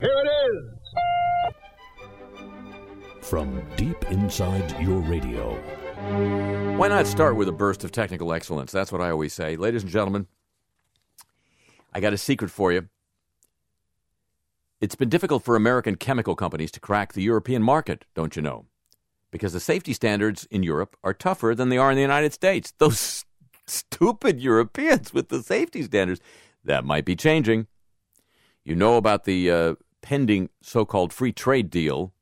Here it is. From deep inside your radio. Why not start with a burst of technical excellence? That's what I always say. Ladies and gentlemen, I got a secret for you. It's been difficult for American chemical companies to crack the European market, don't you know? Because the safety standards in Europe are tougher than they are in the United States. Those stupid Europeans with the safety standards. That might be changing. You know about the uh, pending so called free trade deal.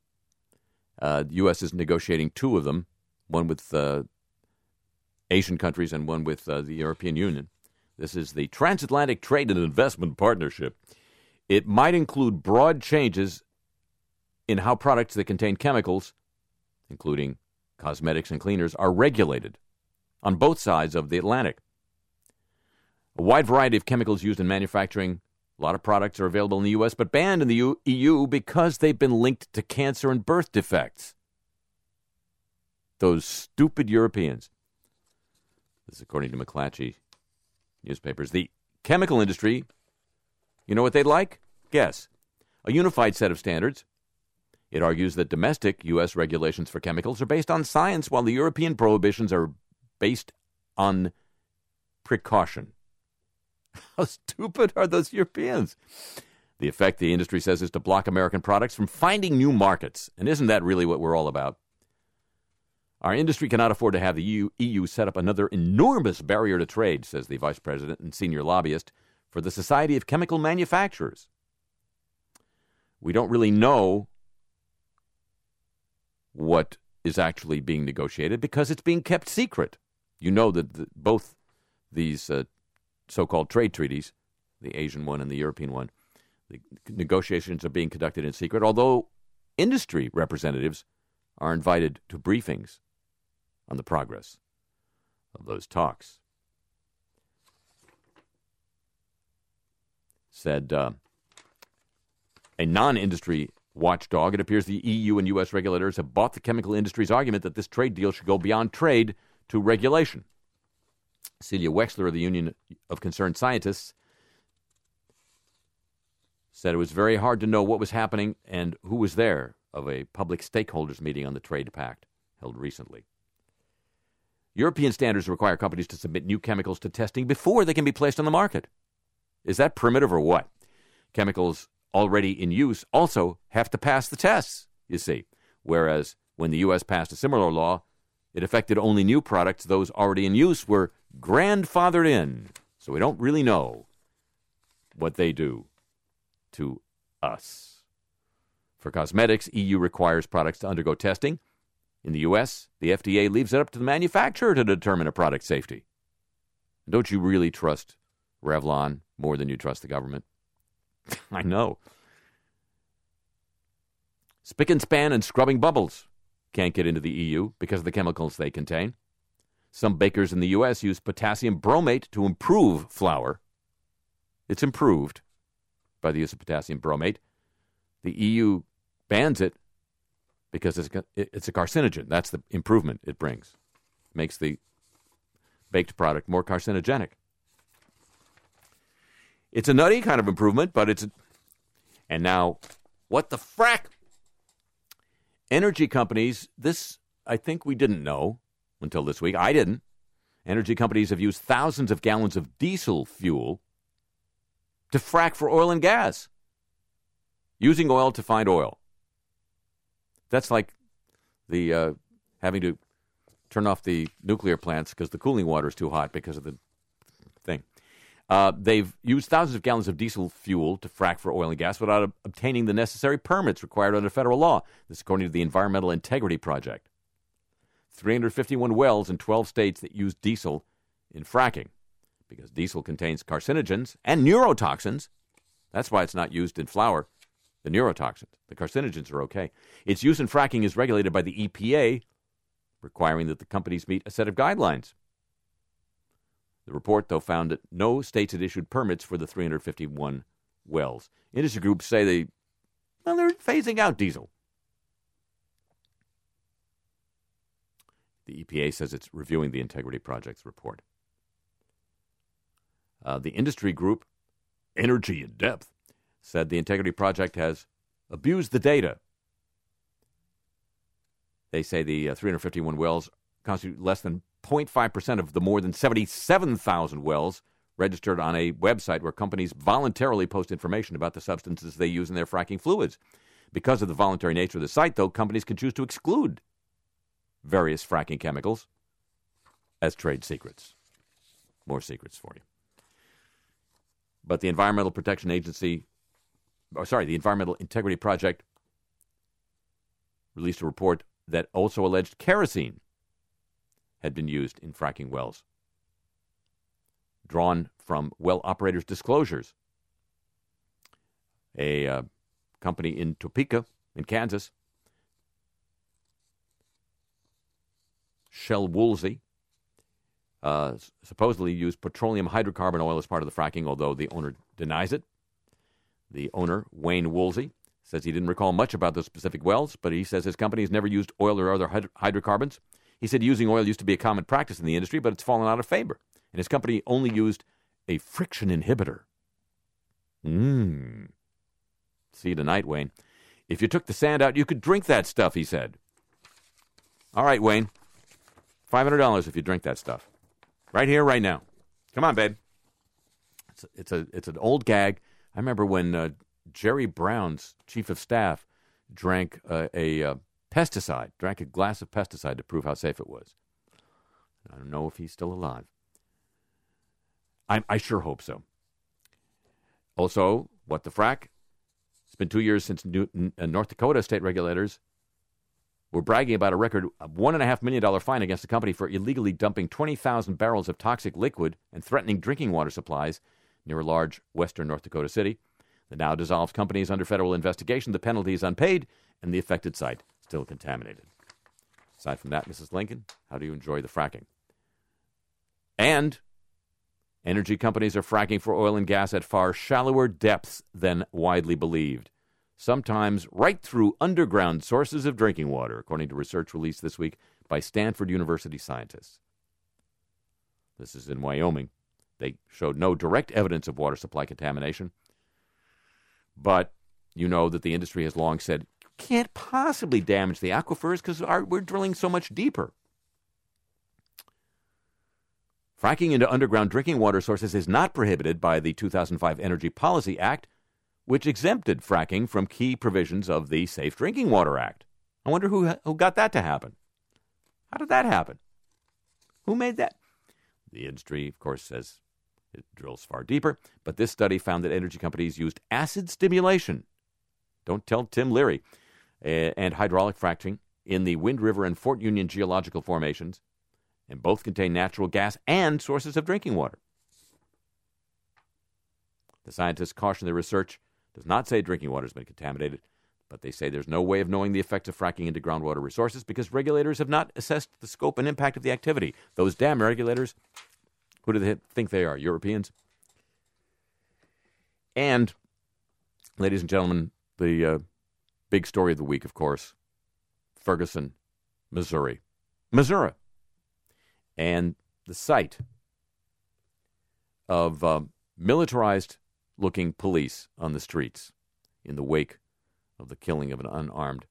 Uh, the U.S. is negotiating two of them, one with uh, Asian countries and one with uh, the European Union. This is the Transatlantic Trade and Investment Partnership. It might include broad changes in how products that contain chemicals, including cosmetics and cleaners, are regulated on both sides of the Atlantic. A wide variety of chemicals used in manufacturing. A lot of products are available in the U.S., but banned in the EU because they've been linked to cancer and birth defects. Those stupid Europeans. This is according to McClatchy newspapers. The chemical industry you know what they'd like? Guess. A unified set of standards. It argues that domestic U.S. regulations for chemicals are based on science, while the European prohibitions are based on precaution. How stupid are those Europeans? The effect, the industry says, is to block American products from finding new markets. And isn't that really what we're all about? Our industry cannot afford to have the EU, EU set up another enormous barrier to trade, says the vice president and senior lobbyist for the Society of Chemical Manufacturers. We don't really know what is actually being negotiated because it's being kept secret. You know that the, both these uh, so called trade treaties, the Asian one and the European one, the negotiations are being conducted in secret, although industry representatives are invited to briefings on the progress of those talks. said uh, a non industry watchdog. It appears the EU and U.S. regulators have bought the chemical industry's argument that this trade deal should go beyond trade to regulation. Celia Wexler of the Union of Concerned Scientists said it was very hard to know what was happening and who was there of a public stakeholders meeting on the trade pact held recently. European standards require companies to submit new chemicals to testing before they can be placed on the market. Is that primitive or what? Chemicals already in use also have to pass the tests, you see. Whereas when the U.S. passed a similar law, it affected only new products. Those already in use were grandfathered in. So we don't really know what they do to us. For cosmetics, EU requires products to undergo testing. In the U.S., the FDA leaves it up to the manufacturer to determine a product's safety. Don't you really trust Revlon more than you trust the government. I know. Spic and Span and scrubbing bubbles can't get into the EU because of the chemicals they contain. Some bakers in the U.S. use potassium bromate to improve flour. It's improved by the use of potassium bromate. The EU bans it because it's a, it's a carcinogen. That's the improvement it brings. Makes the baked product more carcinogenic. It's a nutty kind of improvement, but it's. And now, what the frack? Energy companies, this I think we didn't know until this week. I didn't. Energy companies have used thousands of gallons of diesel fuel to frack for oil and gas, using oil to find oil. That's like the uh, having to turn off the nuclear plants because the cooling water is too hot because of the thing. Uh, they've used thousands of gallons of diesel fuel to frack for oil and gas without obtaining the necessary permits required under federal law. This, according to the Environmental Integrity Project. 351 wells in 12 states that use diesel in fracking because diesel contains carcinogens and neurotoxins. That's why it's not used in flour, the neurotoxins. The carcinogens are okay. Its use in fracking is regulated by the EPA, requiring that the companies meet a set of guidelines. The report, though, found that no states had issued permits for the 351 wells. Industry groups say they, well, they're phasing out diesel. The EPA says it's reviewing the Integrity Project's report. Uh, the industry group, Energy in Depth, said the Integrity Project has abused the data. They say the uh, 351 wells constitute less than 0.5% of the more than 77,000 wells registered on a website where companies voluntarily post information about the substances they use in their fracking fluids. Because of the voluntary nature of the site, though, companies can choose to exclude various fracking chemicals as trade secrets. More secrets for you. But the Environmental Protection Agency, or sorry, the Environmental Integrity Project released a report that also alleged kerosene had been used in fracking wells, drawn from well operators' disclosures. A uh, company in Topeka, in Kansas, Shell Woolsey, uh, supposedly used petroleum hydrocarbon oil as part of the fracking, although the owner denies it. The owner, Wayne Woolsey, says he didn't recall much about those specific wells, but he says his company has never used oil or other hyd- hydrocarbons. He said using oil used to be a common practice in the industry, but it's fallen out of favor. And his company only used a friction inhibitor. Mmm. See you tonight, Wayne. If you took the sand out, you could drink that stuff, he said. All right, Wayne. $500 if you drink that stuff. Right here, right now. Come on, babe. It's a, it's, a, it's an old gag. I remember when uh, Jerry Brown's chief of staff drank uh, a uh, pesticide, drank a glass of pesticide to prove how safe it was. I don't know if he's still alive. I, I sure hope so. Also, what the frack? It's been two years since New, uh, North Dakota state regulators were bragging about a record $1.5 million fine against the company for illegally dumping 20,000 barrels of toxic liquid and threatening drinking water supplies near a large western North Dakota city. The now dissolved company is under federal investigation. The penalty is unpaid, and the affected site still contaminated. Aside from that, Mrs. Lincoln, how do you enjoy the fracking? And energy companies are fracking for oil and gas at far shallower depths than widely believed, sometimes right through underground sources of drinking water, according to research released this week by Stanford University scientists. This is in Wyoming. They showed no direct evidence of water supply contamination, but you know that the industry has long said can't possibly damage the aquifers because we're drilling so much deeper. Fracking into underground drinking water sources is not prohibited by the 2005 Energy Policy Act, which exempted fracking from key provisions of the Safe Drinking Water Act. I wonder who, who got that to happen. How did that happen? Who made that? The industry, of course, says it drills far deeper, but this study found that energy companies used acid stimulation. Don't tell Tim Leary. And hydraulic fracturing in the Wind River and Fort Union geological formations, and both contain natural gas and sources of drinking water. The scientists caution their research does not say drinking water has been contaminated, but they say there's no way of knowing the effects of fracking into groundwater resources because regulators have not assessed the scope and impact of the activity. Those damn regulators, who do they think they are? Europeans? And, ladies and gentlemen, the uh, Big story of the week, of course Ferguson, Missouri. Missouri. And the site of um, militarized looking police on the streets in the wake of the killing of an unarmed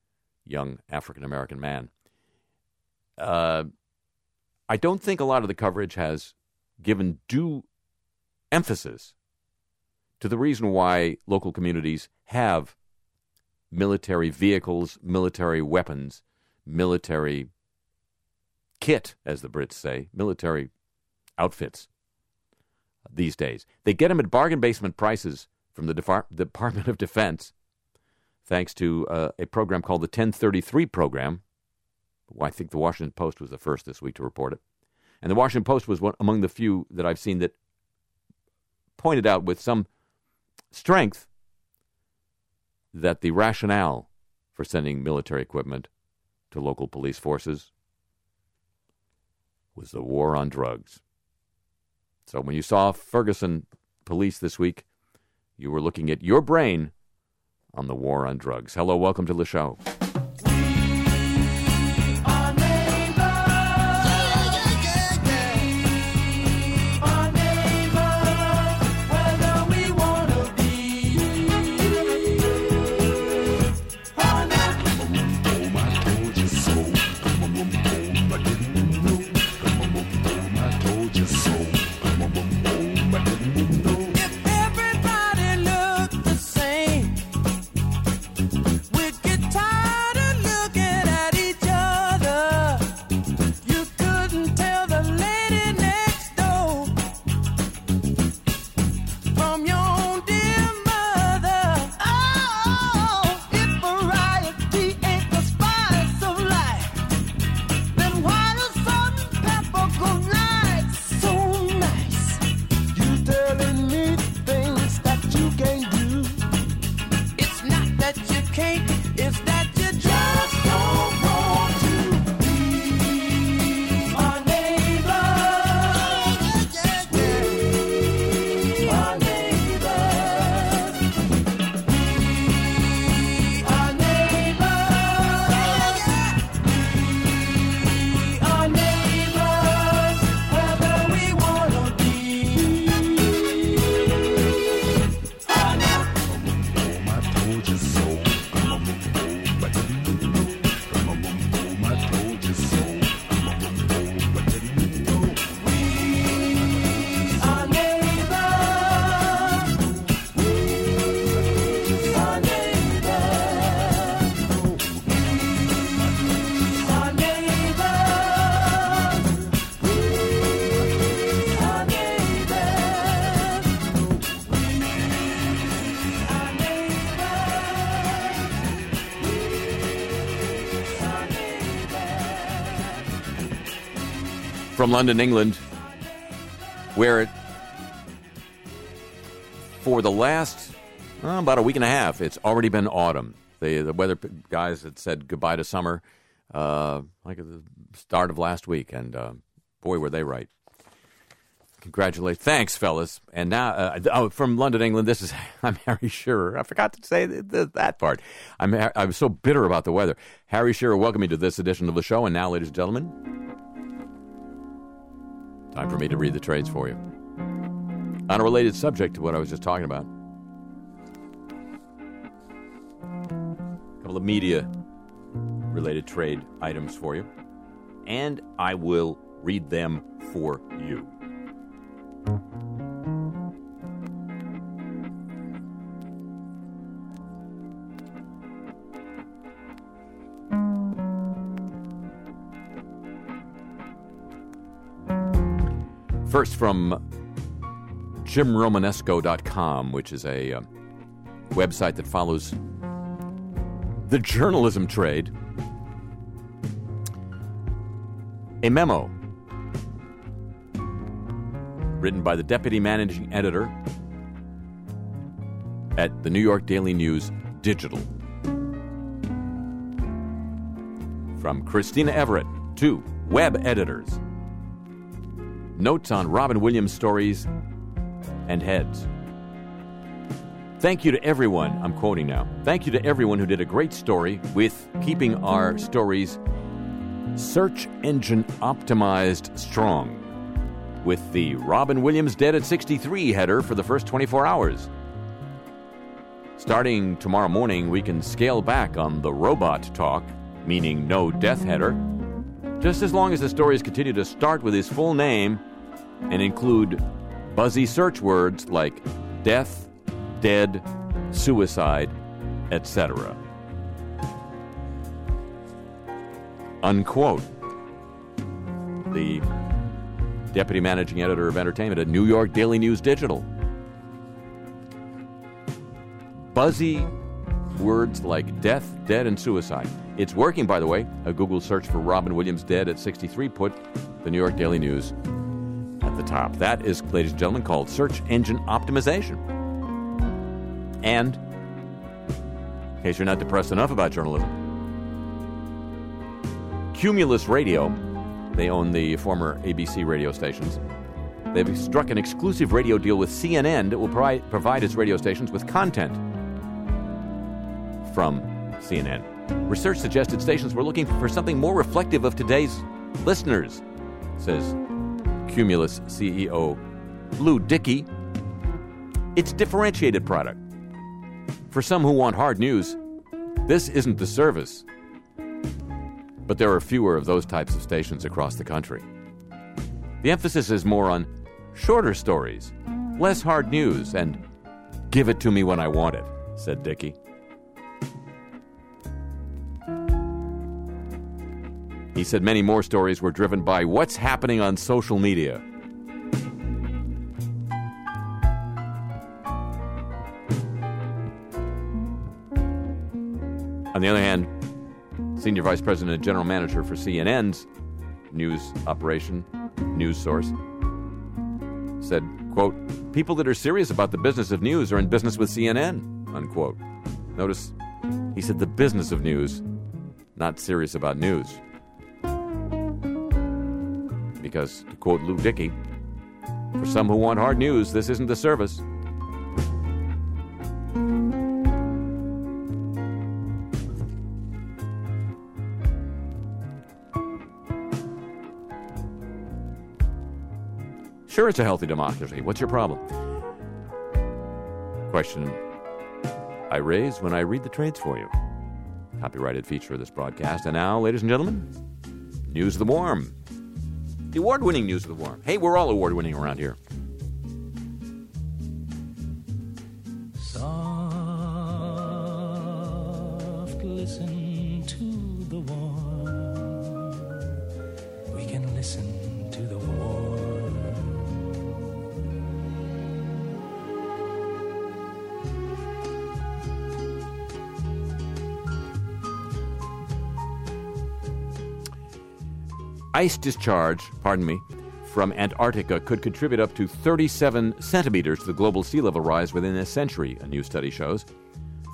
young African American man. Uh, I don't think a lot of the coverage has given due emphasis to the reason why local communities have military vehicles, military weapons, military kit, as the Brits say, military outfits these days. They get them at bargain basement prices from the Department of Defense, thanks to uh, a program called the 1033 program. I think the Washington Post was the first this week to report it. And the Washington Post was one among the few that I've seen that pointed out with some strength that the rationale for sending military equipment to local police forces was the war on drugs. So when you saw Ferguson police this week, you were looking at your brain on the war on drugs. Hello, welcome to the show. From London, England, where it, for the last uh, about a week and a half, it's already been autumn. The, the weather guys had said goodbye to summer uh, like at the start of last week, and uh, boy, were they right. Congratulations. Thanks, fellas. And now, uh, oh, from London, England, this is, I'm Harry Shearer. I forgot to say th- th- that part. I'm, I'm so bitter about the weather. Harry Shearer, welcome you to this edition of the show. And now, ladies and gentlemen, time for me to read the trades for you. On a related subject to what I was just talking about. A couple of media related trade items for you. And I will read them for you. First from jimromenesko.com, which is a uh, website that follows the journalism trade. A memo written by the deputy managing editor at the New York Daily News Digital. From Christina Everett to web editors. Notes on Robin Williams stories and heads. Thank you to everyone, I'm quoting now. Thank you to everyone who did a great story with keeping our stories search engine optimized strong with the Robin Williams Dead at 63 header for the first 24 hours. Starting tomorrow morning, we can scale back on the robot talk, meaning no death header, just as long as the stories continue to start with his full name and include buzzy search words like death, dead, suicide, etc. Unquote. The deputy managing editor of entertainment at New York Daily News Digital. Buzzy words like death, dead, and suicide. It's working, by the way. A Google search for Robin Williams dead at 63 put the New York Daily News at the top. That is, ladies and gentlemen, called search engine optimization. And, in case you're not depressed enough about journalism, Cumulus Radio, they own the former ABC radio stations. They've struck an exclusive radio deal with CNN that will provide its radio stations with content from CNN. Research suggested stations were looking for something more reflective of today's listeners, says Cumulus CEO Lew Dickey. It's differentiated product. For some who want hard news, this isn't the service. But there are fewer of those types of stations across the country. The emphasis is more on shorter stories, less hard news, and give it to me when I want it, said Dickey. He said many more stories were driven by what's happening on social media. On the other hand, Senior Vice President and General Manager for CNN's news operation, news source, said, quote, people that are serious about the business of news are in business with CNN, unquote. Notice He said the business of news, not serious about news. Because, to quote Lew Dickey, for some who want hard news, this isn't the service. Sure, it's a healthy democracy. What's your problem? Question I raise when I read the trades for you. Copyrighted feature of this broadcast. And now, ladies and gentlemen, News of the Warm. The award winning News of the Warm. Hey, we're all award winning around here. Ice discharge, pardon me, from Antarctica could contribute up to 37 centimeters to the global sea level rise within a century, a new study shows.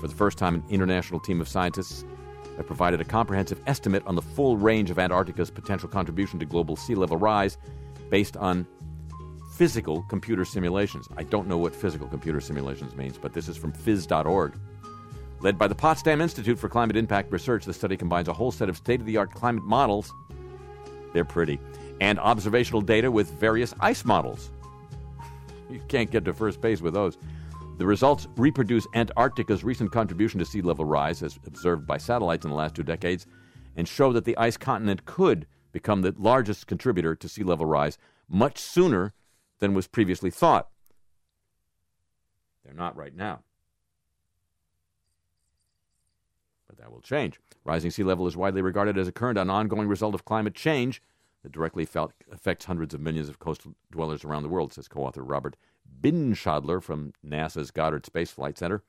For the first time, an international team of scientists have provided a comprehensive estimate on the full range of Antarctica's potential contribution to global sea level rise based on physical computer simulations. I don't know what physical computer simulations means, but this is from phys.org. Led by the Potsdam Institute for Climate Impact Research, the study combines a whole set of state of the art climate models they're pretty. And observational data with various ice models. You can't get to first base with those. The results reproduce Antarctica's recent contribution to sea level rise, as observed by satellites in the last two decades, and show that the ice continent could become the largest contributor to sea level rise much sooner than was previously thought. They're not right now. But that will change. Rising sea level is widely regarded as a current and ongoing result of climate change that directly affects hundreds of millions of coastal dwellers around the world, says co author Robert Bindschadler from NASA's Goddard Space Flight Center.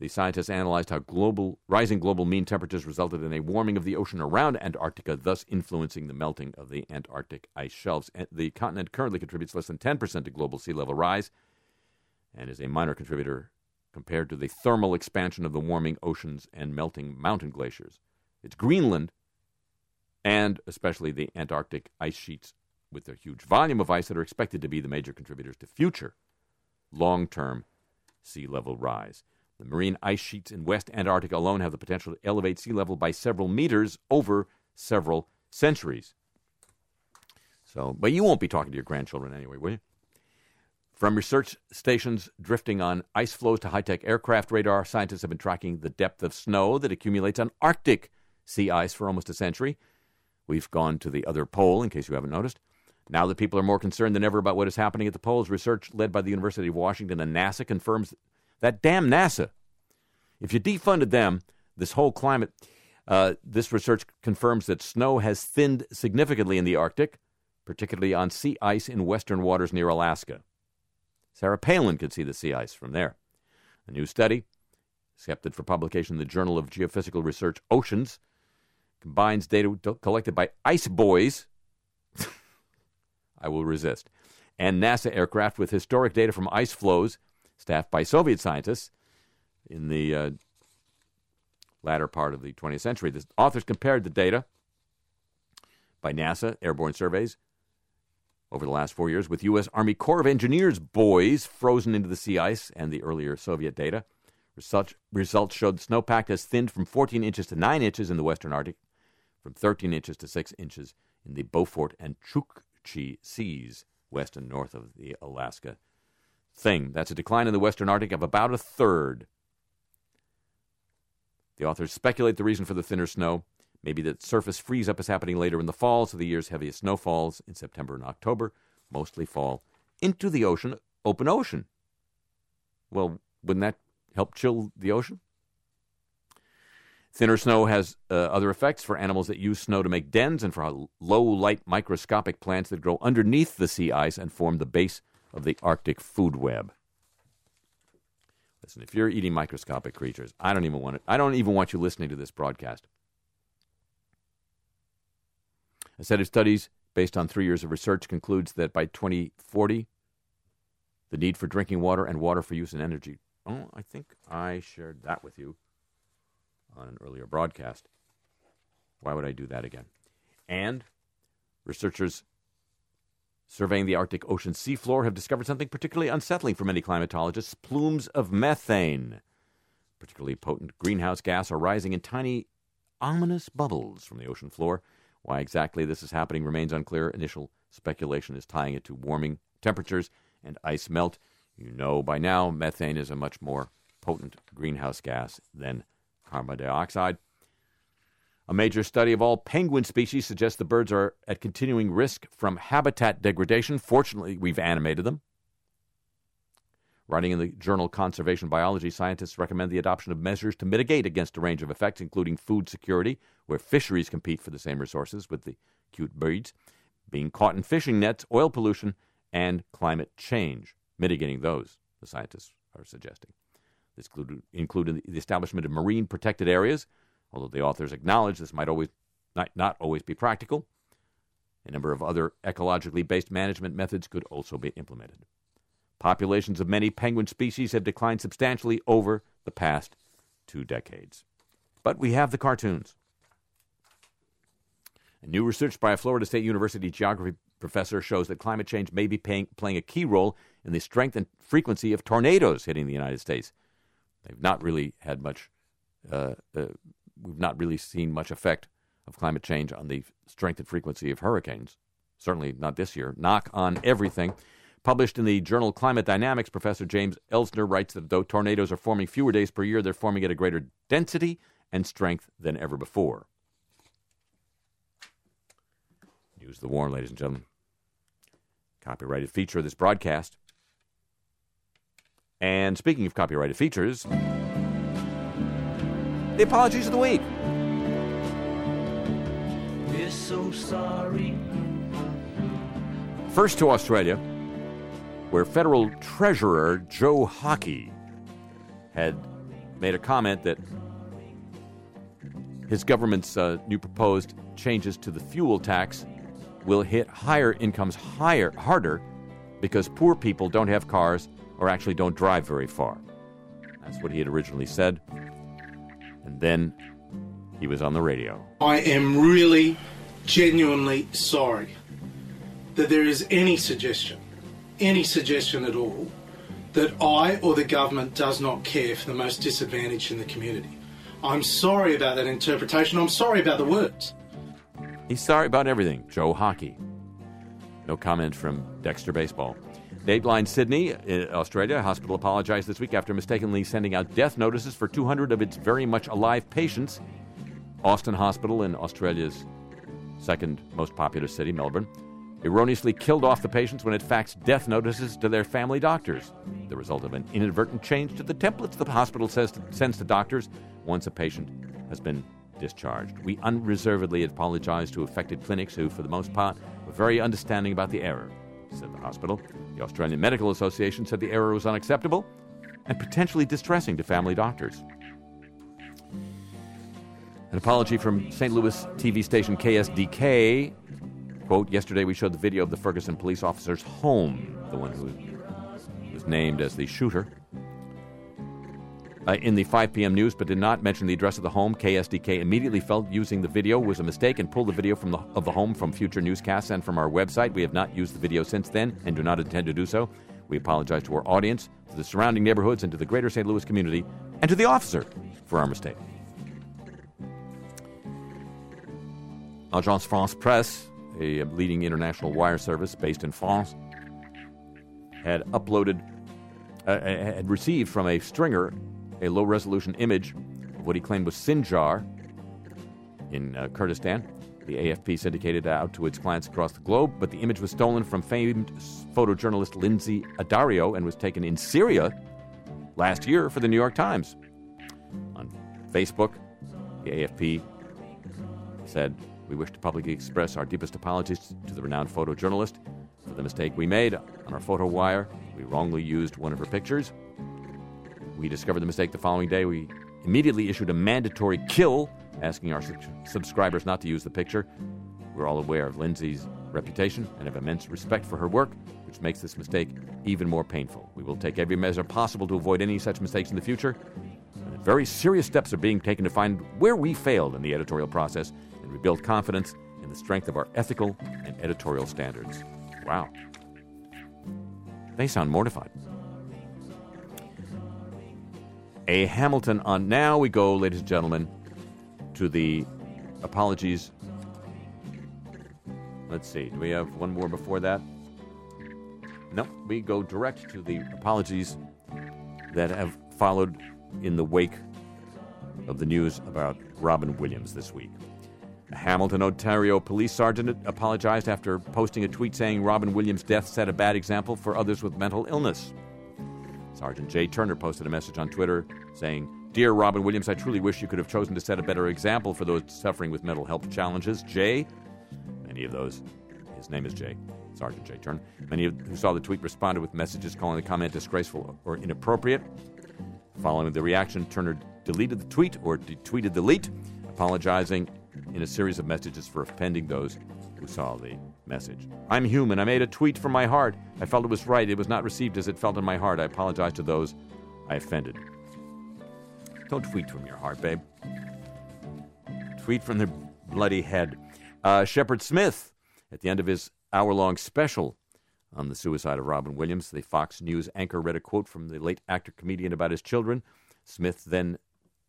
The scientists analyzed how global, rising global mean temperatures resulted in a warming of the ocean around Antarctica, thus influencing the melting of the Antarctic ice shelves. The continent currently contributes less than 10% to global sea level rise and is a minor contributor compared to the thermal expansion of the warming oceans and melting mountain glaciers. It's Greenland and especially the Antarctic ice sheets with their huge volume of ice that are expected to be the major contributors to future long term sea level rise. The marine ice sheets in West Antarctica alone have the potential to elevate sea level by several meters over several centuries. So, but you won't be talking to your grandchildren anyway, will you? From research stations drifting on ice floes to high tech aircraft radar, scientists have been tracking the depth of snow that accumulates on Arctic sea ice for almost a century. We've gone to the other pole, in case you haven't noticed. Now that people are more concerned than ever about what is happening at the poles, research led by the University of Washington and NASA confirms that damn NASA. If you defunded them, this whole climate, uh, this research confirms that snow has thinned significantly in the Arctic, particularly on sea ice in western waters near Alaska. Sarah Palin could see the sea ice from there. A new study, accepted for publication in the Journal of Geophysical Research Oceans, combines data collected by Ice Buoys. I will resist. And NASA aircraft with historic data from ice floes staffed by Soviet scientists in the uh, latter part of the 20th century. The authors compared the data by NASA airborne surveys over the last four years with U.S. Army Corps of Engineers buoys frozen into the sea ice and the earlier Soviet data. Such results showed snowpack has thinned from 14 inches to 9 inches in the western Arctic, from 13 inches to 6 inches in the Beaufort and Chukchi seas, west and north of the Alaska thing. That's a decline in the western Arctic of about a third. The authors speculate the reason for the thinner snow. Maybe that surface freeze up is happening later in the fall, so the year's heaviest snowfalls in September and October mostly fall into the ocean, open ocean. Well, wouldn't that help chill the ocean? Thinner snow has uh, other effects for animals that use snow to make dens and for low light microscopic plants that grow underneath the sea ice and form the base of the Arctic food web. Listen, if you're eating microscopic creatures, I don't even want it. I don't even want you listening to this broadcast. A set of studies based on three years of research concludes that by 2040, the need for drinking water and water for use in energy. Oh, I think I shared that with you on an earlier broadcast. Why would I do that again? And researchers surveying the Arctic Ocean seafloor have discovered something particularly unsettling for many climatologists plumes of methane. Particularly potent greenhouse gas are rising in tiny, ominous bubbles from the ocean floor. Why exactly this is happening remains unclear. Initial speculation is tying it to warming temperatures and ice melt. You know by now methane is a much more potent greenhouse gas than carbon dioxide. A major study of all penguin species suggests the birds are at continuing risk from habitat degradation. Fortunately, we've animated them. Writing in the journal Conservation Biology, scientists recommend the adoption of measures to mitigate against a range of effects, including food security, where fisheries compete for the same resources with the cute breeds, being caught in fishing nets, oil pollution, and climate change. Mitigating those, the scientists are suggesting. This included the establishment of marine protected areas, although the authors acknowledge this might always not, not always be practical. A number of other ecologically based management methods could also be implemented. Populations of many penguin species have declined substantially over the past two decades. But we have the cartoons. A new research by a Florida State University geography professor shows that climate change may be paying, playing a key role in the strength and frequency of tornadoes hitting the United States. They've not really had much, uh, uh, we've not really seen much effect of climate change on the strength and frequency of hurricanes. Certainly not this year. Knock on everything. Published in the journal Climate Dynamics, Professor James Elsner writes that though tornadoes are forming fewer days per year, they're forming at a greater density and strength than ever before. News of the Warm, ladies and gentlemen. Copyrighted feature of this broadcast. And speaking of copyrighted features, the apologies of the week. We're so sorry. First to Australia, where federal treasurer Joe Hockey had made a comment that his government's uh, new proposed changes to the fuel tax will hit higher incomes higher harder because poor people don't have cars or actually don't drive very far. That's what he had originally said. And then he was on the radio. I am really, genuinely sorry that there is any suggestion, any suggestion at all, that I or the government does not care for the most disadvantaged in the community. I'm sorry about that interpretation. I'm sorry about the words. He's sorry about everything. Joe Hockey. No comment from Dexter Baseball. Dateline Sydney, uh, Australia, hospital apologized this week after mistakenly sending out death notices for 200 of its very much alive patients. Austin Hospital in Australia's second most popular city, Melbourne, erroneously killed off the patients when it faxed death notices to their family doctors. The result of an inadvertent change to the templates the hospital says to, sends to doctors once a patient has been discharged. We unreservedly apologize to affected clinics who, for the most part, were very understanding about the error, said the hospital. The Australian Medical Association said the error was unacceptable and potentially distressing to family doctors. An apology from St. Louis TV station KSDK. Quote, yesterday we showed the video of the Ferguson police officer's home, the one who was named as the shooter. Uh, in the 5 p.m. news, but did not mention the address of the home. KSDK immediately felt using the video was a mistake and pulled the video from the, of the home from future newscasts and from our website. We have not used the video since then and do not intend to do so. We apologize to our audience, to the surrounding neighborhoods, and to the greater St. Louis community, and to the officer for our mistake. Agence France Presse, a leading international wire service based in France, had uploaded, uh, had received from a stringer a low resolution image of what he claimed was Sinjar in uh, Kurdistan. The AFP syndicated out to its clients across the globe, but the image was stolen from famed photojournalist Lynsey Addario and was taken in Syria last year for the New York Times. On Facebook, the AFP said, We wish to publicly express our deepest apologies to the renowned photojournalist for the mistake we made on our photo wire. We wrongly used one of her pictures. We discovered the mistake the following day. We immediately issued a mandatory kill, asking our su- subscribers not to use the picture. We're all aware of Lynsey's reputation and have immense respect for her work. which makes this mistake even more painful. We will take every measure possible to avoid any such mistakes in the future. And very serious steps are being taken to find where we failed in the editorial process and rebuild confidence in the strength of our ethical and editorial standards. Wow. They sound mortified. A Hamilton on. Now we go, ladies and gentlemen, to the apologies. Let's see. Do we have one more before that? No, we go direct to the apologies that have followed in the wake of the news about Robin Williams this week. A Hamilton, Ontario police sergeant apologized after posting a tweet saying Robin Williams' death set a bad example for others with mental illness. Sergeant Jay Turner posted a message on Twitter saying, Dear Robin Williams, I truly wish you could have chosen to set a better example for those suffering with mental health challenges. Jay, many of those, his name is Jay, Sergeant Jay Turner, many of who saw the tweet responded with messages calling the comment disgraceful or inappropriate. Following the reaction, Turner deleted the tweet or tweeted delete, apologizing in a series of messages for offending those who saw the message. I'm human. I made a tweet from my heart. I felt it was right. It was not received as it felt in my heart. I apologize to those I offended. Don't tweet from your heart, babe. Tweet from their bloody head. Uh, Shepard Smith, at the end of his hour long special on the suicide of Robin Williams, the Fox News anchor read a quote from the late actor comedian about his children. Smith then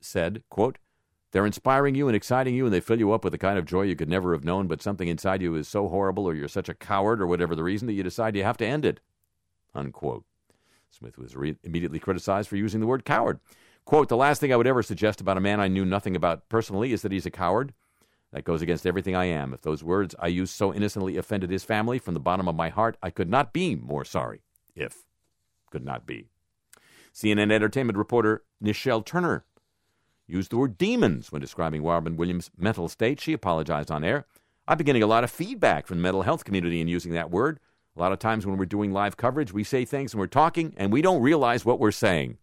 said, quote, they're inspiring you and exciting you, and they fill you up with a kind of joy you could never have known, but something inside you is so horrible, or you're such a coward, or whatever the reason, that you decide you have to end it. Unquote. Smith was re- immediately criticized for using the word coward. Quote, the last thing I would ever suggest about a man I knew nothing about personally is that he's a coward. That goes against everything I am. If those words I used so innocently offended his family from the bottom of my heart, I could not be more sorry. If. Could not be. CNN entertainment reporter Nichelle Turner used the word demons when describing Robin Williams' mental state. She apologized on air. I've been getting a lot of feedback from the mental health community in using that word. A lot of times when we're doing live coverage, we say things and we're talking and we don't realize what we're saying.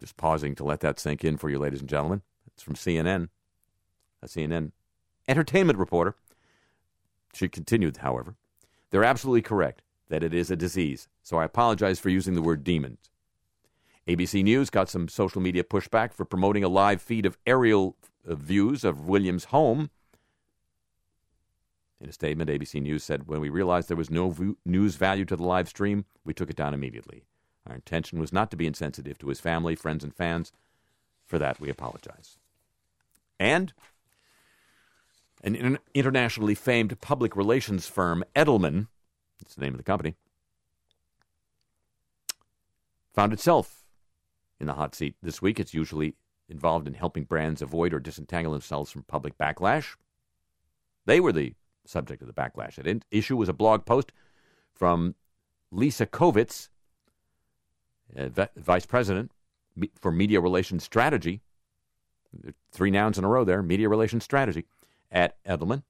Just pausing to let that sink in for you, ladies and gentlemen. It's from CNN, a CNN entertainment reporter. She continued, however, they're absolutely correct that it is a disease, so I apologize for using the word demons. ABC News got some social media pushback for promoting a live feed of aerial uh, views of Williams' home. In a statement, ABC News said, When we realized there was no news value to the live stream, we took it down immediately. Our intention was not to be insensitive to his family, friends, and fans. For that, we apologize. And an in- internationally famed public relations firm, Edelman, that's the name of the company, found itself in the hot seat this week. It's usually involved in helping brands avoid or disentangle themselves from public backlash. They were the subject of the backlash. The issue was a blog post from Lisa Kovitz, uh, v- vice president for media relations strategy. Three nouns in a row there media relations strategy at Edelman.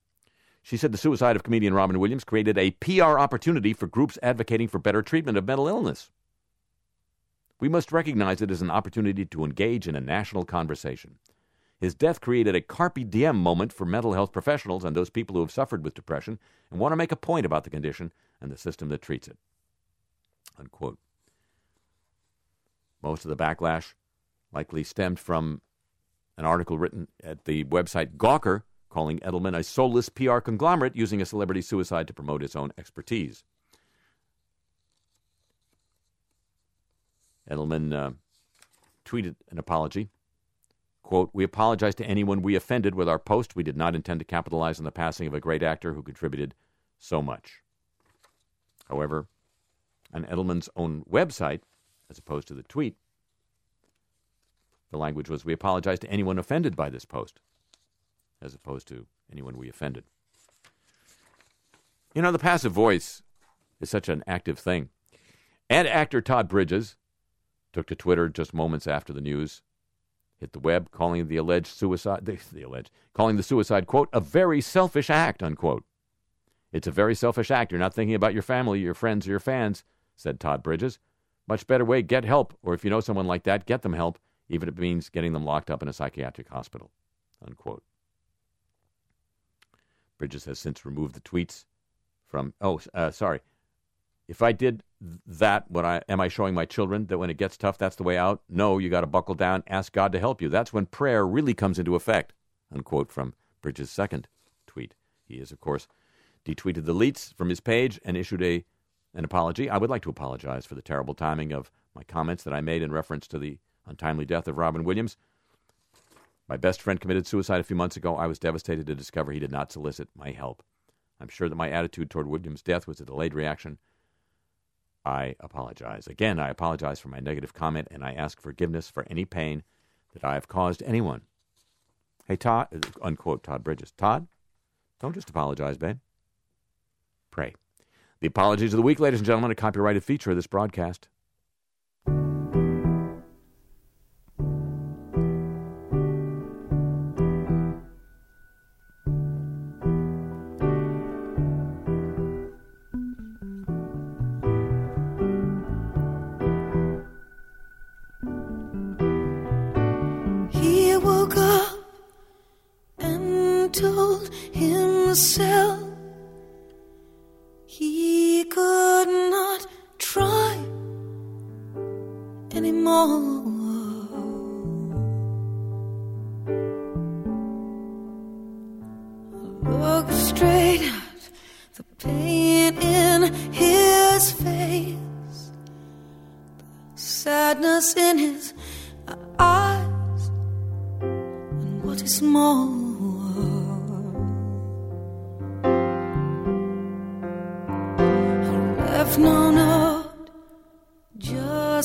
She said the suicide of comedian Robin Williams created a PR opportunity for groups advocating for better treatment of mental illness. We must recognize it as an opportunity to engage in a national conversation. His death created a carpe diem moment for mental health professionals and those people who have suffered with depression and want to make a point about the condition and the system that treats it. Unquote. Most of the backlash likely stemmed from an article written at the website Gawker calling Edelman a soulless PR conglomerate using a celebrity suicide to promote its own expertise. Edelman uh, tweeted an apology. Quote, We apologize to anyone we offended with our post. We did not intend to capitalize on the passing of a great actor who contributed so much. However, on Edelman's own website, as opposed to the tweet, the language was, We apologize to anyone offended by this post, as opposed to anyone we offended. You know, the passive voice is such an active thing. And actor Todd Bridges took to Twitter just moments after the news hit the web, calling the alleged suicide, the, the alleged, calling the suicide, quote, a very selfish act, unquote. It's a very selfish act. You're not thinking about your family, your friends, or your fans, said Todd Bridges. Much better way, get help, or if you know someone like that, get them help, even if it means getting them locked up in a psychiatric hospital, unquote. Bridges has since removed the tweets from oh uh, sorry if i did that when i am i showing my children that when it gets tough that's the way out no you got to buckle down ask god to help you that's when prayer really comes into effect unquote from bridges second tweet he is of course detweeted the leets from his page and issued a an apology i would like to apologize for the terrible timing of my comments that i made in reference to the untimely death of robin williams my best friend committed suicide a few months ago. I was devastated to discover he did not solicit my help. I'm sure that my attitude toward William's death was a delayed reaction. I apologize. Again, I apologize for my negative comment and I ask forgiveness for any pain that I have caused anyone. Hey, Todd, uh, unquote, Todd Bridges. Todd, don't just apologize, babe. Pray. The apologies of the week, ladies and gentlemen, a copyrighted feature of this broadcast. Himself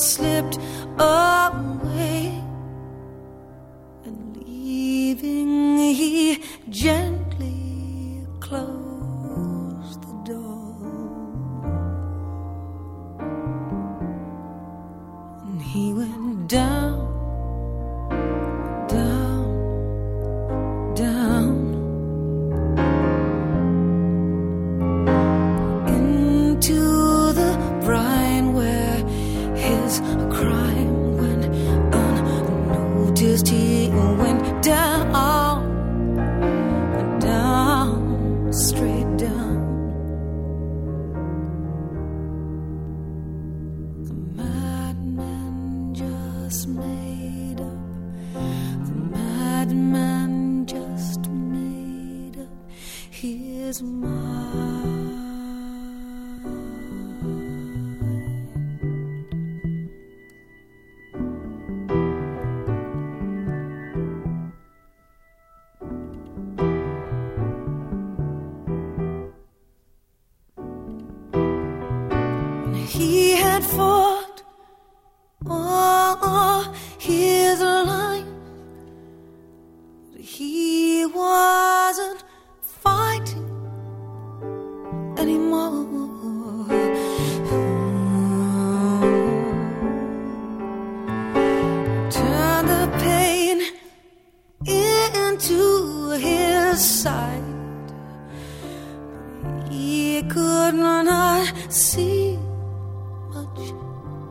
slipped away,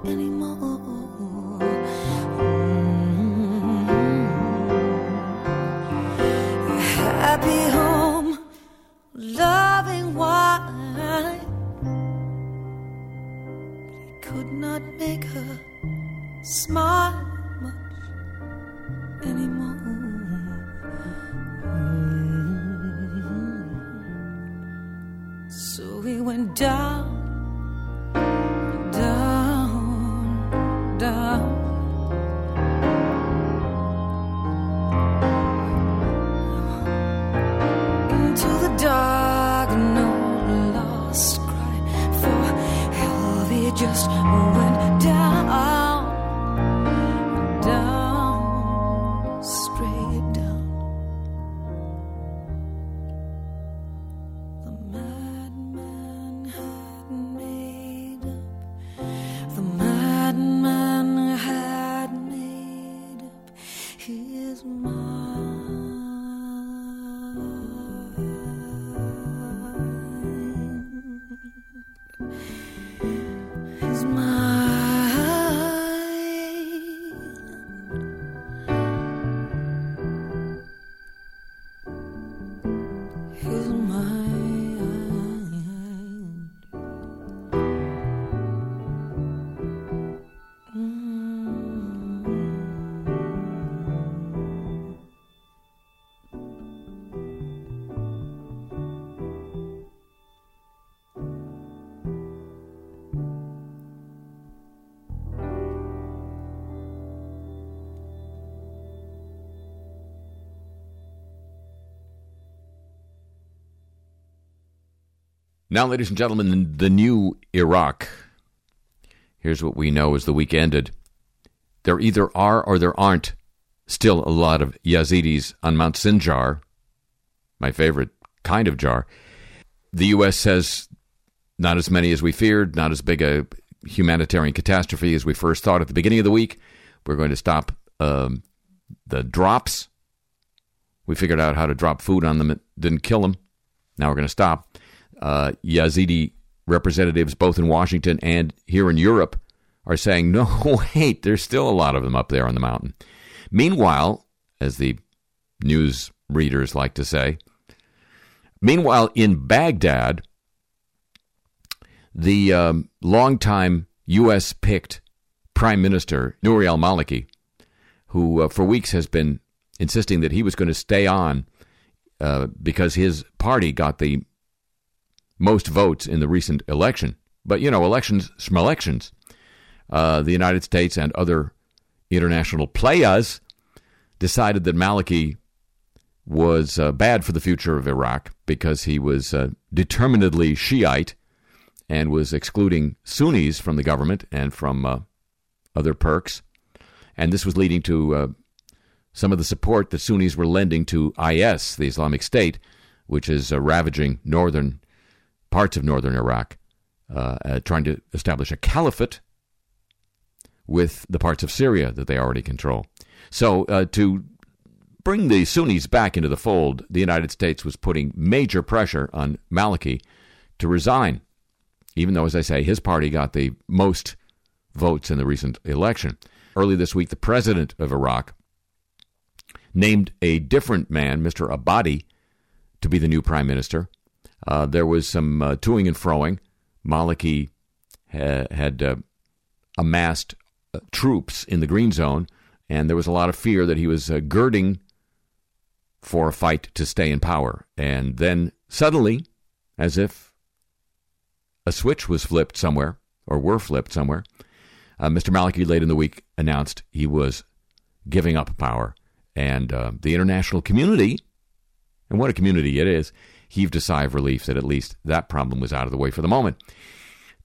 anymore. Now, ladies and gentlemen, the new Iraq. Here's what we know as the week ended. There either are or there aren't still a lot of Yazidis on Mount Sinjar, my favorite kind of jar. The U.S. says not as many as we feared, not as big a humanitarian catastrophe as we first thought at the beginning of the week. We're going to stop um, the drops. We figured out how to drop food on them. It didn't kill them. Now we're going to stop. Uh, Yazidi representatives, both in Washington and here in Europe, are saying, no, wait, there's still a lot of them up there on the mountain. Meanwhile, as the news readers like to say, meanwhile, in Baghdad, the um, longtime U.S. picked Prime Minister, Nouri al Maliki, who uh, for weeks has been insisting that he was going to stay on uh, because his party got the most votes in the recent election. But, you know, elections, elections. Uh, the United States and other international players decided that Maliki was uh, bad for the future of Iraq because he was uh, determinedly Shiite and was excluding Sunnis from the government and from uh, other perks. And this was leading to uh, some of the support that Sunnis were lending to IS, the Islamic State, which is uh, ravaging northern parts of northern Iraq, uh, uh, trying to establish a caliphate with the parts of Syria that they already control. So, uh, to bring the Sunnis back into the fold, the United States was putting major pressure on Maliki to resign, even though, as I say, his party got the most votes in the recent election. Early this week, the president of Iraq named a different man, Mr. Abadi, to be the new prime minister. Uh, there was some uh, toing and froing. Maliki ha- had uh, amassed uh, troops in the green zone, and there was a lot of fear that he was uh, girding for a fight to stay in power. And then suddenly, as if a switch was flipped somewhere, or were flipped somewhere, Mr. Maliki late in the week announced he was giving up power. And the international community, and what a community it is, heaved a sigh of relief that at least that problem was out of the way for the moment.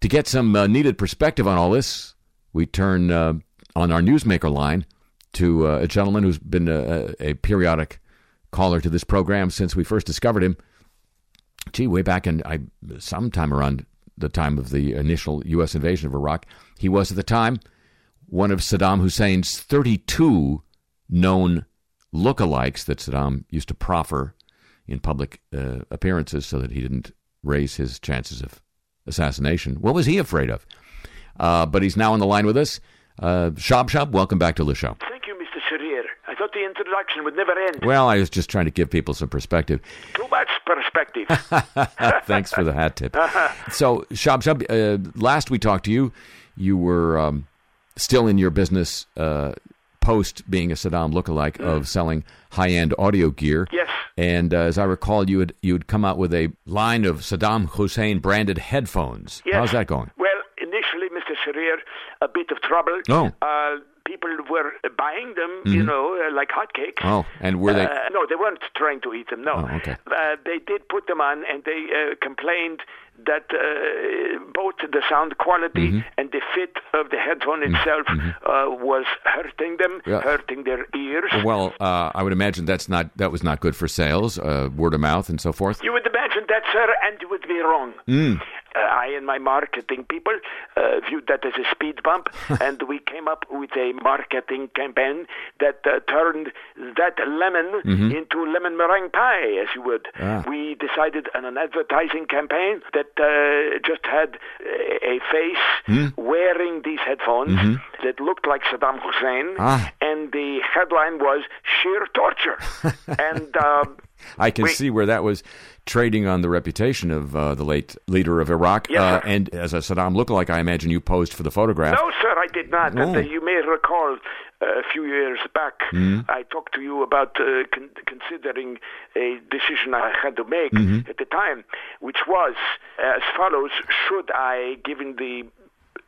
To get some uh, needed perspective on all this, we turn uh, on our newsmaker line to uh, a gentleman who's been a, a periodic caller to this program since we first discovered him. Gee, way back in I, sometime around the time of the initial U.S. invasion of Iraq, he was at the time one of Saddam Hussein's 32 known lookalikes that Saddam used to proffer in public uh, appearances so that he didn't raise his chances of assassination. What was he afraid of? Uh, but he's now on the line with us. Uh, Shab Shab, welcome back to the show. Thank you, Mr. Serrier. I thought the introduction would never end. Well, I was just trying to give people some perspective. Too much perspective. Thanks for the hat tip. So, Shab Shab, uh, last we talked to you, you were um, still in your business uh, post being a Saddam lookalike of selling high end audio gear. Yes. And uh, as I recall, you had you had come out with a line of Saddam Hussein branded headphones. Yes. How's that going? Well, initially, Mr. Serrier, a bit of trouble. Oh. Uh, people were buying them, you know, uh, like hotcakes. Oh, and were they? Uh, no, they weren't trying to eat them. No. Oh, okay. Uh, they did put them on, and they uh, complained that uh, both the sound quality Mm-hmm. and the fit of the headphone itself uh, was hurting them, Yeah. hurting their ears. well, uh, I would imagine that's not that was not good for sales, uh, word of mouth, and so forth. You would imagine that, sir, and you would be wrong. Mm. Uh, I and my marketing people uh, viewed that as a speed bump, and we came up with a marketing campaign that uh, turned that lemon into lemon meringue pie, as you would. Mm-hmm. Ah. We decided on an advertising campaign that uh, just had a, face Hmm? wearing these headphones that looked like Saddam Hussein, Mm-hmm. Ah. and the headline was "Sheer Torture." and um, I can We- see where that was trading on the reputation of uh, the late leader of Iraq. Yes, uh, and as a Saddam lookalike, I imagine you posed for the photograph. No, sir, I did not. And, Oh. uh, you may recall uh, a few years back, I talked to you about uh, con- considering a decision I had to make at the time, which was as follows: Should I, given the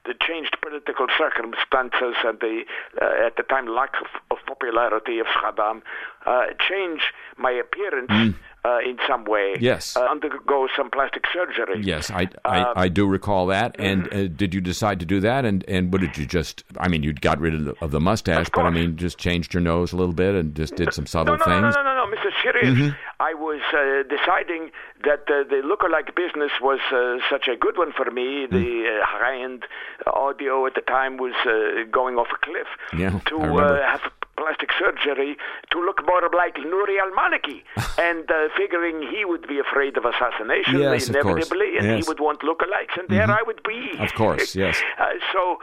the changed political circumstances and the uh, at the time lack of, of popularity of Saddam uh, change my appearance uh, in some way. Mm. Yes. uh, undergo some plastic surgery. Yes, I, I, Um, I do recall that. And mm-hmm. uh, did you decide to do that? And and what did you just? I mean, you got rid of the, of the mustache, Of but I mean, just changed your nose a little bit and just did some No, subtle no, no, things. no, no, no, no, Mr. Shirir. I was uh, deciding that uh, the lookalike business was uh, such a good one for me. The uh, high-end audio at the time was uh, going off a cliff. Yeah, to uh, have plastic surgery to look more like Nouri al-Maliki, and uh, figuring he would be afraid of assassination Yes, of inevitably, and Yes. Mm-hmm. he would want lookalikes, and there I would be. Of course, yes. Uh, so,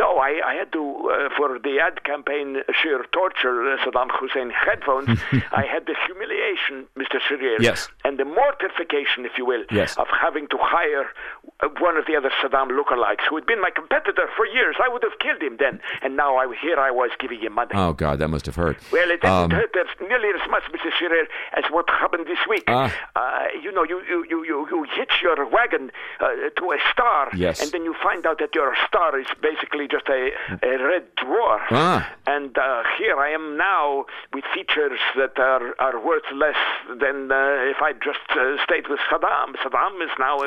no, I, I had to, uh, for the ad campaign, sheer torture uh, Saddam Hussein headphones, I had the humiliation, Mr. Shirir, Yes. and the mortification, if you will, Yes. of having to hire uh, one of the other Saddam lookalikes who had been my competitor for years. I would have killed him then, and now I, here I was giving him money. Oh God, that must have hurt. Well, it didn't Um, hurt as nearly as much, Mr. Scherer, as what happened this week. Ah. Uh, you know, you, you, you, you, you hitch your wagon uh, to a star, Yes. and then you find out that your star is basically just a, a red dwarf. Ah. And uh, here I am now with features that are, are worth less than uh, if I just uh, stayed with Saddam. Saddam is now uh,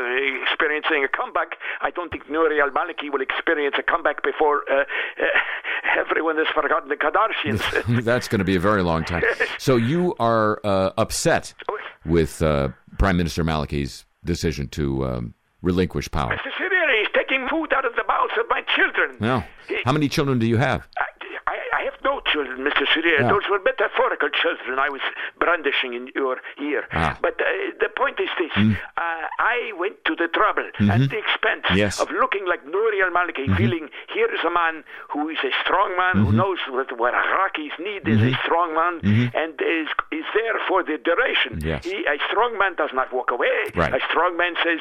a comeback. I don't think Nouri al-Maliki will experience a comeback before uh, uh, everyone has forgotten the Kardashians. that's going to be a very long time. So you are uh, upset with uh, Prime Minister Maliki's decision to um, relinquish power. Mr. Is taking food out of the mouths of my children. No. How many children do you have? I, I, I have no children, Mr. Siriri. Yeah. Those were metaphorical children I was brandishing in your ear. Ah. But uh, the point is this. Uh, I went to the trouble and the expense Yes. of looking like Nouri al-Maliki, feeling here is a man who is a strong man, who knows what, what Iraqis need is a strong man, and is, is there for the duration. Yes. He, a strong man does not walk away. Right. A strong man says,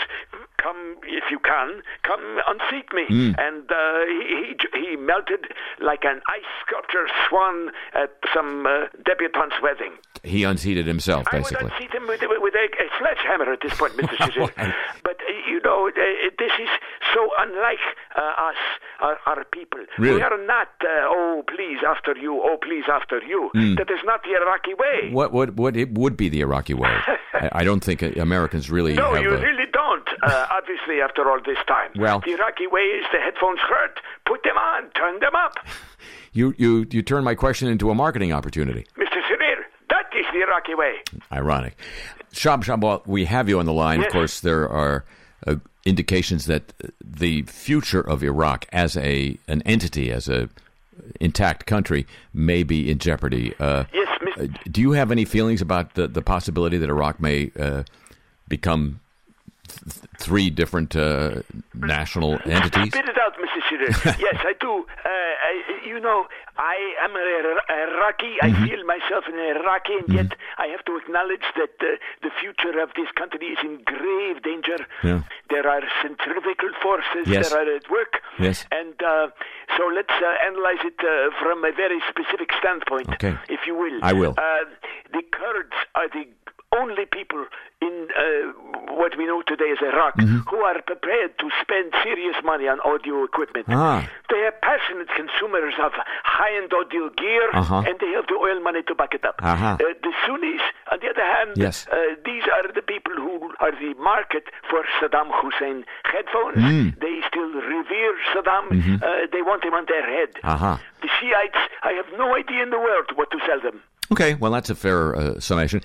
come if you can, come unseat me. Mm. And uh, he, he, he melted like an ice sculpture swan at some uh, debutante's wedding. He unseated himself, basically. I would unseat him with, with a, a sledgehammer at this point, Mr. But, you know, uh, this is so unlike uh, us, our, our people. Really? We are not, uh, oh, please, after you, oh, please, after you. That is not the Iraqi way. What what what it would be the Iraqi way? I, don't think uh, Americans really No, you a, really don't, uh, obviously, after all this time. Well- the Iraqi way is the headphones hurt. Put them on, turn them up. you you you turn my question into a marketing opportunity. Mr. Sirir, that is the Iraqi way. Ironic. Shab we have you on the line. Of course, there are uh, indications that the future of Iraq as a an entity, as a intact country, may be in jeopardy. Uh, Yes, Miss- uh, do you have any feelings about the, the possibility that Iraq may uh, become th- three different uh, national entities? Spit it out, Mr. Sirir. yes, I do. Uh, I, you know, I am an Iraqi. I Mm-hmm. feel myself an Iraqi, and yet I have to acknowledge that uh, the future of this country is in grave danger. Yeah. There are centrifugal forces Yes. that are at work. Yes. And uh, so let's uh, analyze it uh, from a very specific standpoint, Okay. if you will. I will. Uh, the Kurds are the only people in uh, what we know today as Iraq Mm-hmm. who are prepared to spend serious money on audio equipment. Ah. They are passionate consumers of high-end audio gear, Uh-huh. and they have the oil money to back it up. Uh-huh. Uh, the Sunnis, on the other hand, Yes. uh, these are the people who are the market for Saddam Hussein headphones. Mm. They still revere Saddam. Uh, they want him on their head. Mm-hmm. Uh-huh. The Shiites, I have no idea in the world what to sell them. Okay, well, that's a fair uh, summation.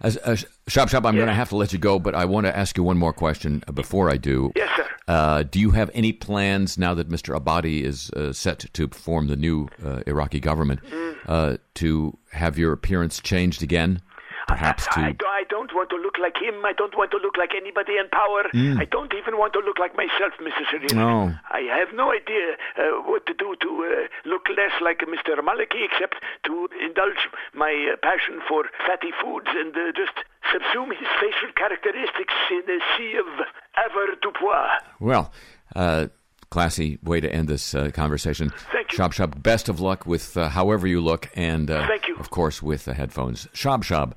As, uh, Shab Shop, I'm going to have to let you go, but I want to ask you one more question uh, before I do. Yes, sir. Uh, do you have any plans now that Mr. Abadi is uh, set to form the new uh, Iraqi government uh, to have your appearance changed again? Perhaps I, to. I don't want to look like him. I don't want to look like anybody in power. I don't even want to look like myself, Mr. Sharif. Mm. No. I have no idea uh, what to do to uh, look less like Mr. Maliki, except to indulge my uh, passion for fatty foods and uh, just subsume his facial characteristics in a sea of avoirdupois. Well, uh, classy way to end this uh, conversation. Thank you. Shab Shab, best of luck with uh, however you look, and uh, Thank you. of course with the headphones. Shab Shab,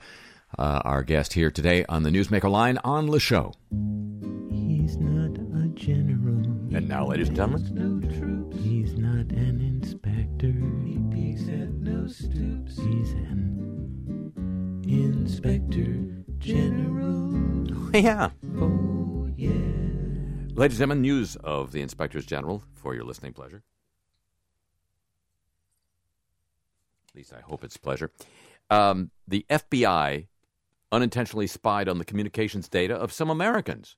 uh, our guest here today on the Newsmaker line on the show. He's not a general. And now, ladies and gentlemen, No troops. He's not an inspector. He peeks at no stoops. He's an inspector general. yeah. Oh, yeah. Ladies and gentlemen, news of the inspectors general for your listening pleasure. At least I hope it's pleasure. Um, the FBI unintentionally spied on the communications data of some Americans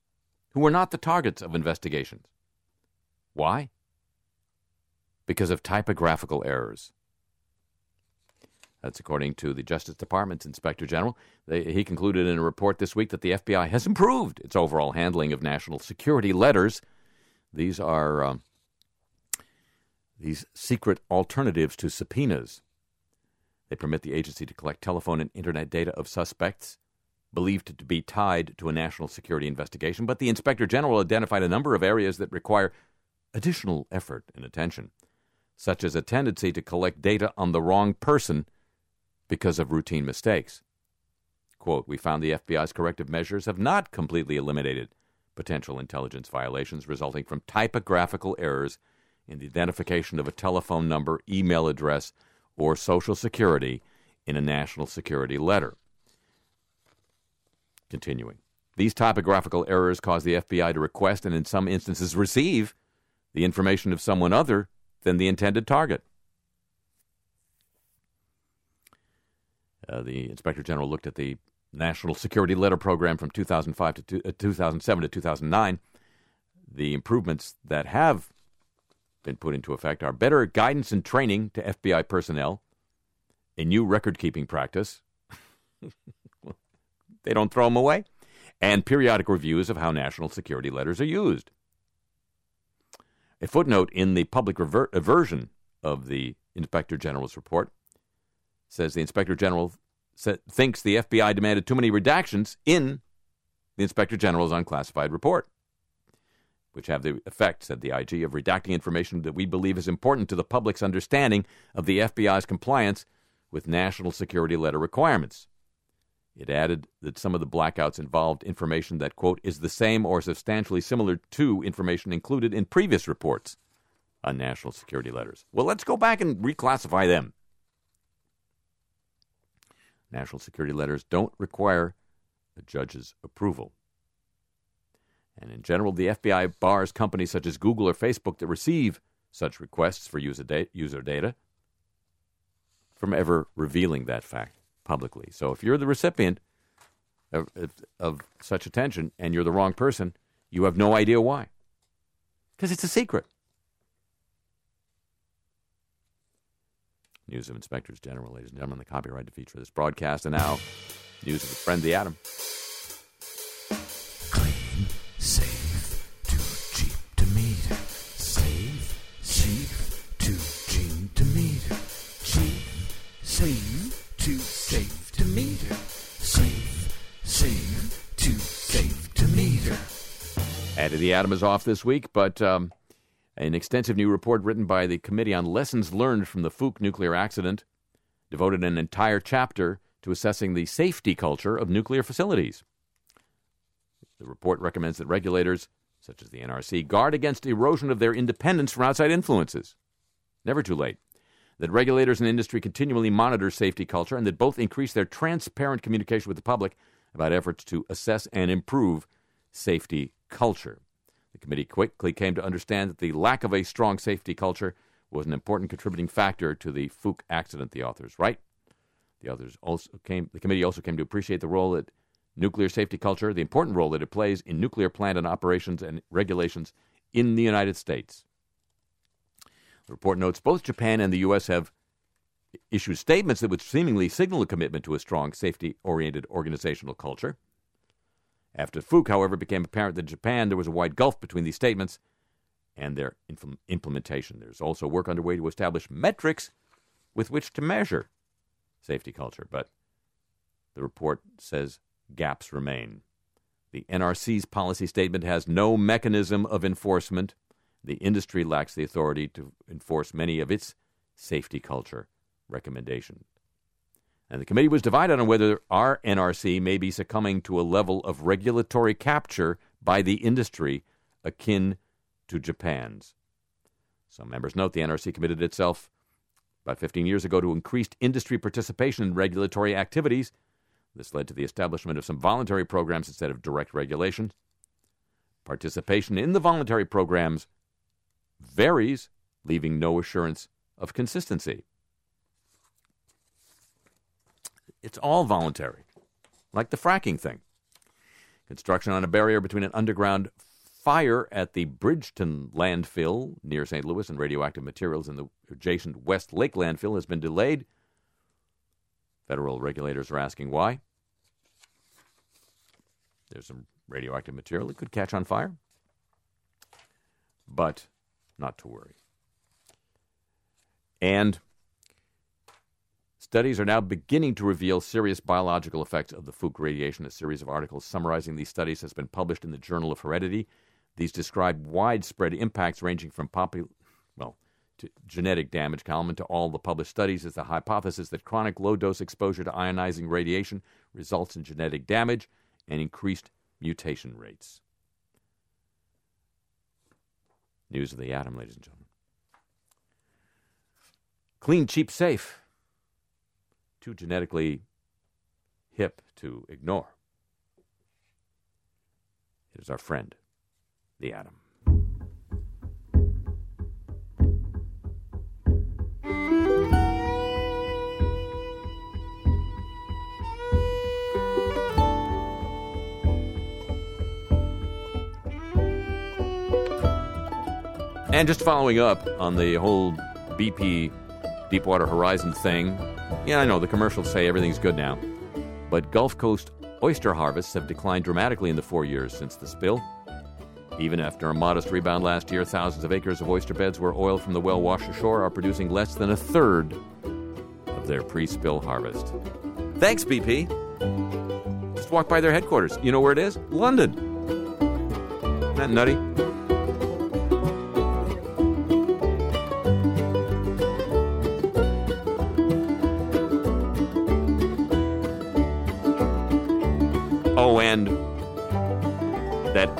who were not the targets of investigations. Why? Because of typographical errors. That's according to the Justice Department's Inspector General. They, he concluded in a report this week that the FBI has improved its overall handling of national security letters. These are um, these secret alternatives to subpoenas. They permit the agency to collect telephone and internet data of suspects believed to be tied to a national security investigation, but the Inspector General identified a number of areas that require additional effort and attention, such as a tendency to collect data on the wrong person because of routine mistakes. Quote, we found the FBI's corrective measures have not completely eliminated potential intelligence violations resulting from typographical errors in the identification of a telephone number, email address, or social security in a national security letter. Continuing. These typographical errors cause the FBI to request and, in some instances, receive the information of someone other than the intended target. Uh, the Inspector General looked at the National Security Letter Program from 2005 to two, uh, 2007 to 2009. The improvements that have been put into effect are better guidance and training to FBI personnel, a new record keeping practice. they don't throw them away, and periodic reviews of how national security letters are used. A footnote in the public rever- version of the Inspector General's report says the Inspector General thinks the FBI demanded too many redactions in the Inspector General's unclassified report, which have the effect, said the IG, of redacting information that we believe is important to the public's understanding of the FBI's compliance with national security letter requirements. It added that some of the blackouts involved information that, quote, is the same or substantially similar to information included in previous reports on national security letters. Well, let's go back and reclassify them. National security letters don't require a judge's approval. And in general, the FBI bars companies such as Google or Facebook that receive such requests for user, da- user data from ever revealing that fact publicly. So if you're the recipient of, of, of such attention and you're the wrong person, you have no idea why. Because it's a secret. News of Inspectors General, ladies and gentlemen, the copyright to feature this broadcast. And now, news of the friend, the Atom. Clean, safe, too cheap to meter. Safe, cheap, too cheap to meter. Cheap, safe, too safe to meter. Safe, safe, too safe to meter. Added the Atom is off this week, but um, an extensive new report written by the Committee on Lessons Learned from the Fuke nuclear accident devoted an entire chapter to assessing the safety culture of nuclear facilities. The report recommends that regulators, such as the NRC, guard against erosion of their independence from outside influences. Never too late. That regulators and industry continually monitor safety culture and that both increase their transparent communication with the public about efforts to assess and improve safety culture. The committee quickly came to understand that the lack of a strong safety culture was an important contributing factor to the Fuke accident, the authors write. The authors also came the committee also came to appreciate the role that nuclear safety culture, the important role that it plays in nuclear plant and operations and regulations in the United States. The report notes both Japan and the US have issued statements that would seemingly signal a commitment to a strong safety oriented organizational culture. After Fuke, however, became apparent that in Japan there was a wide gulf between these statements and their impl- implementation. There's also work underway to establish metrics with which to measure safety culture, but the report says gaps remain. The NRC's policy statement has no mechanism of enforcement. The industry lacks the authority to enforce many of its safety culture recommendations. And the committee was divided on whether our NRC may be succumbing to a level of regulatory capture by the industry akin to Japan's. Some members note the NRC committed itself about 15 years ago to increased industry participation in regulatory activities. This led to the establishment of some voluntary programs instead of direct regulation. Participation in the voluntary programs varies, leaving no assurance of consistency. It's all voluntary, like the fracking thing. Construction on a barrier between an underground fire at the Bridgeton landfill near St. Louis and radioactive materials in the adjacent West Lake landfill has been delayed. Federal regulators are asking why. There's some radioactive material that could catch on fire, but not to worry. And Studies are now beginning to reveal serious biological effects of the Fuchs radiation. A series of articles summarizing these studies has been published in the Journal of Heredity. These describe widespread impacts ranging from popu- well, to genetic damage, common to all the published studies is the hypothesis that chronic low dose exposure to ionizing radiation results in genetic damage and increased mutation rates. News of the atom, ladies and gentlemen. Clean, cheap, safe too genetically hip to ignore. It is our friend, the atom. And just following up on the whole BP Deepwater Horizon thing, yeah, I know the commercials say everything's good now, but Gulf Coast oyster harvests have declined dramatically in the four years since the spill. Even after a modest rebound last year, thousands of acres of oyster beds where oil from the well washed ashore are producing less than a third of their pre spill harvest. Thanks, BP. Just walk by their headquarters. You know where it is? London. Isn't that nutty?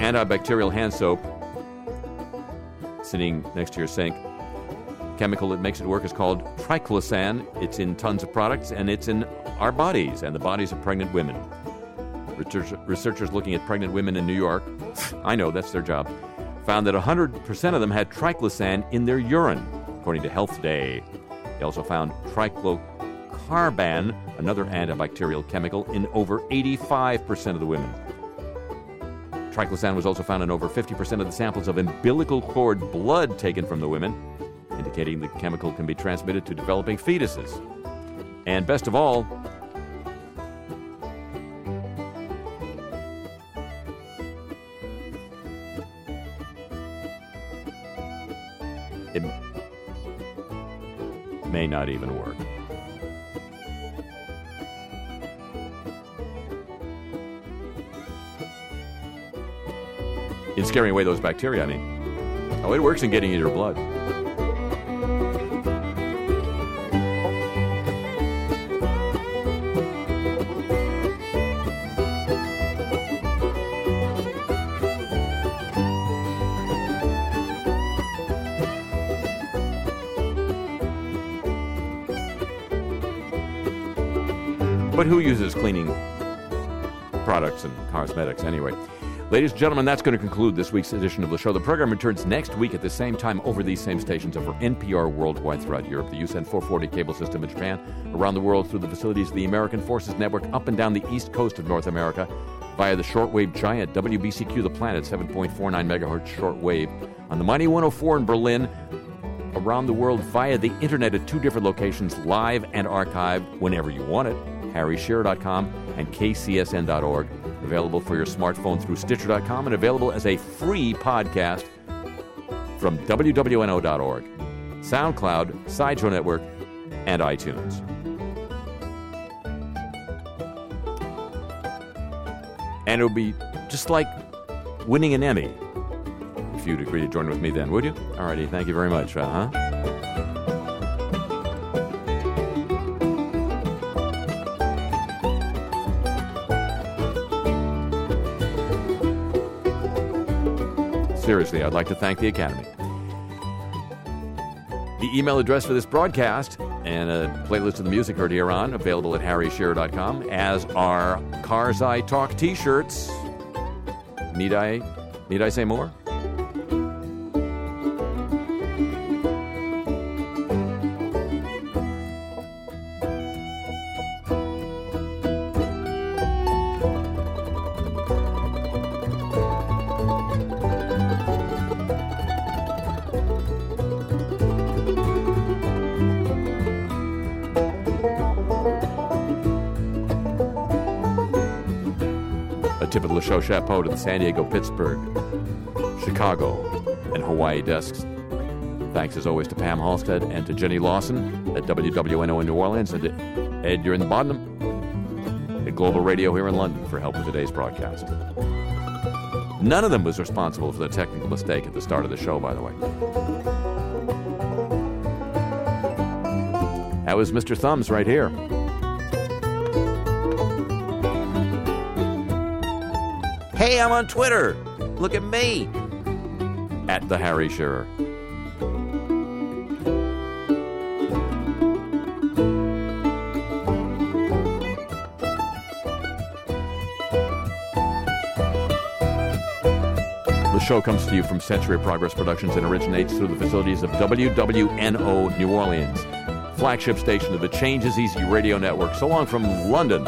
Antibacterial hand soap sitting next to your sink. Chemical that makes it work is called triclosan. It's in tons of products and it's in our bodies and the bodies of pregnant women. Research, researchers looking at pregnant women in New York, I know that's their job, found that 100% of them had triclosan in their urine, according to Health Day. They also found triclocarban, another antibacterial chemical, in over 85% of the women. Triclosan was also found in over 50% of the samples of umbilical cord blood taken from the women, indicating the chemical can be transmitted to developing fetuses. And best of all, it may not even work. In scaring away those bacteria, I mean. Oh, it works in getting into your blood. But who uses cleaning products and cosmetics anyway? Ladies and gentlemen, that's going to conclude this week's edition of the show. The program returns next week at the same time over these same stations over NPR worldwide throughout Europe, the USEN 440 cable system in Japan, around the world through the facilities of the American Forces Network up and down the east coast of North America via the shortwave giant WBCQ The Planet 7.49 megahertz shortwave on the Mighty 104 in Berlin, around the world via the internet at two different locations, live and archived whenever you want it, harryshearer.com and kcsn.org. Available for your smartphone through Stitcher.com and available as a free podcast from WWNO.org, SoundCloud, Sideshow Network, and iTunes. And it would be just like winning an Emmy if you'd agree to join with me then, would you? Alrighty, thank you very much. Uh huh. Seriously, I'd like to thank the Academy. The email address for this broadcast and a playlist of the music heard here on available at harryshearer.com, as are Cars I Talk t-shirts. Need I need I say more? Show chapeau to the San Diego, Pittsburgh, Chicago, and Hawaii desks. Thanks as always to Pam Halstead and to Jenny Lawson at WWNO in New Orleans and to Ed, you're in the bottom at Global Radio here in London for help with today's broadcast. None of them was responsible for the technical mistake at the start of the show, by the way. That was Mr. Thumbs right here. Hey, I'm on Twitter. Look at me. At the Harry Shearer. The show comes to you from Century Progress Productions and originates through the facilities of WWNO New Orleans, flagship station of the Change Is Easy Radio Network. So long from London.